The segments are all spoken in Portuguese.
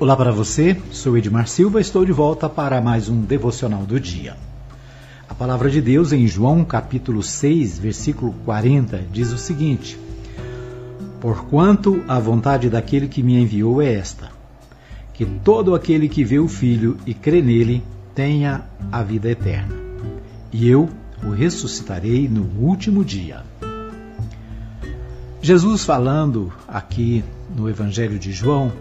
Olá para você, sou Edmar Silva, estou de volta para mais um devocional do dia. A palavra de Deus em João capítulo 6, versículo 40 diz o seguinte: Porquanto a vontade daquele que me enviou é esta: que todo aquele que vê o Filho e crê nele tenha a vida eterna, e eu o ressuscitarei no último dia. Jesus falando aqui no Evangelho de João,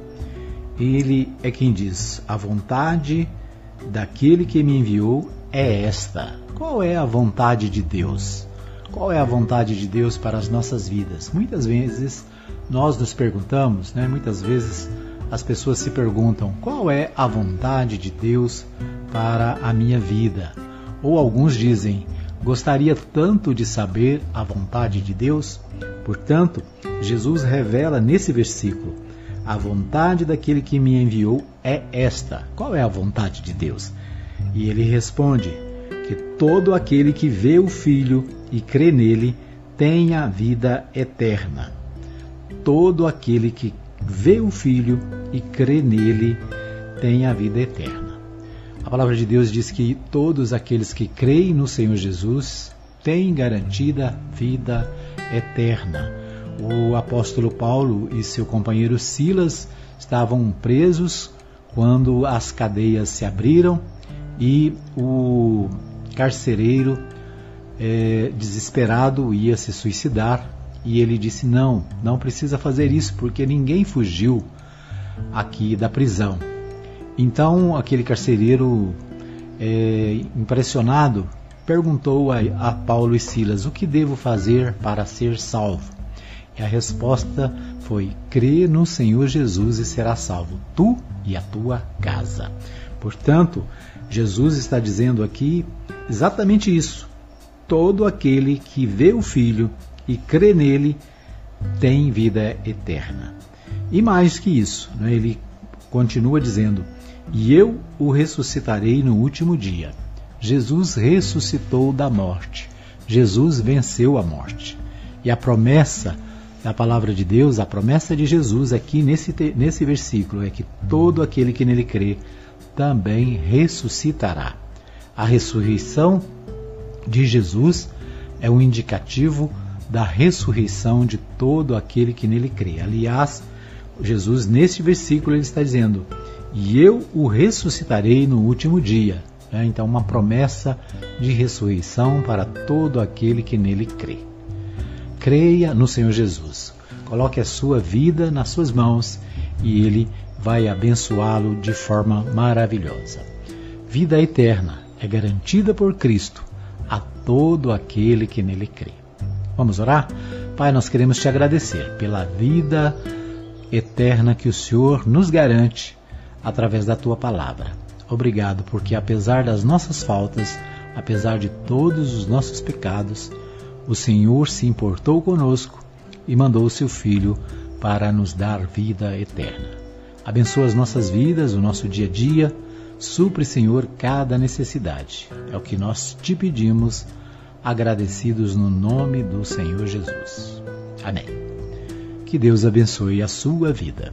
ele é quem diz: A vontade daquele que me enviou é esta. Qual é a vontade de Deus? Qual é a vontade de Deus para as nossas vidas? Muitas vezes nós nos perguntamos, né? muitas vezes as pessoas se perguntam qual é a vontade de Deus para a minha vida. Ou alguns dizem, gostaria tanto de saber a vontade de Deus. Portanto, Jesus revela nesse versículo a vontade daquele que me enviou é esta. Qual é a vontade de Deus? E ele responde: que todo aquele que vê o Filho e crê nele tenha vida eterna. Todo aquele que vê o Filho e crê nele tenha vida eterna. A palavra de Deus diz que todos aqueles que creem no Senhor Jesus têm garantida vida eterna o apóstolo Paulo e seu companheiro Silas estavam presos quando as cadeias se abriram e o carcereiro, é, desesperado, ia se suicidar. E ele disse: Não, não precisa fazer isso, porque ninguém fugiu aqui da prisão. Então aquele carcereiro, é, impressionado, perguntou a, a Paulo e Silas: O que devo fazer para ser salvo? E a resposta foi: crê no Senhor Jesus e será salvo, tu e a tua casa. Portanto, Jesus está dizendo aqui exatamente isso. Todo aquele que vê o Filho e crê nele tem vida eterna. E mais que isso, né, ele continua dizendo: E eu o ressuscitarei no último dia. Jesus ressuscitou da morte. Jesus venceu a morte. E a promessa da palavra de Deus, a promessa de Jesus aqui nesse, nesse versículo é que todo aquele que nele crê também ressuscitará. A ressurreição de Jesus é um indicativo da ressurreição de todo aquele que nele crê. Aliás, Jesus, nesse versículo, ele está dizendo: E eu o ressuscitarei no último dia. É, então, uma promessa de ressurreição para todo aquele que nele crê. Creia no Senhor Jesus. Coloque a sua vida nas suas mãos e Ele vai abençoá-lo de forma maravilhosa. Vida eterna é garantida por Cristo a todo aquele que nele crê. Vamos orar? Pai, nós queremos te agradecer pela vida eterna que o Senhor nos garante através da tua palavra. Obrigado, porque apesar das nossas faltas, apesar de todos os nossos pecados, o Senhor se importou conosco e mandou o seu Filho para nos dar vida eterna. Abençoa as nossas vidas, o nosso dia a dia. Supre, Senhor, cada necessidade. É o que nós te pedimos, agradecidos no nome do Senhor Jesus. Amém. Que Deus abençoe a sua vida.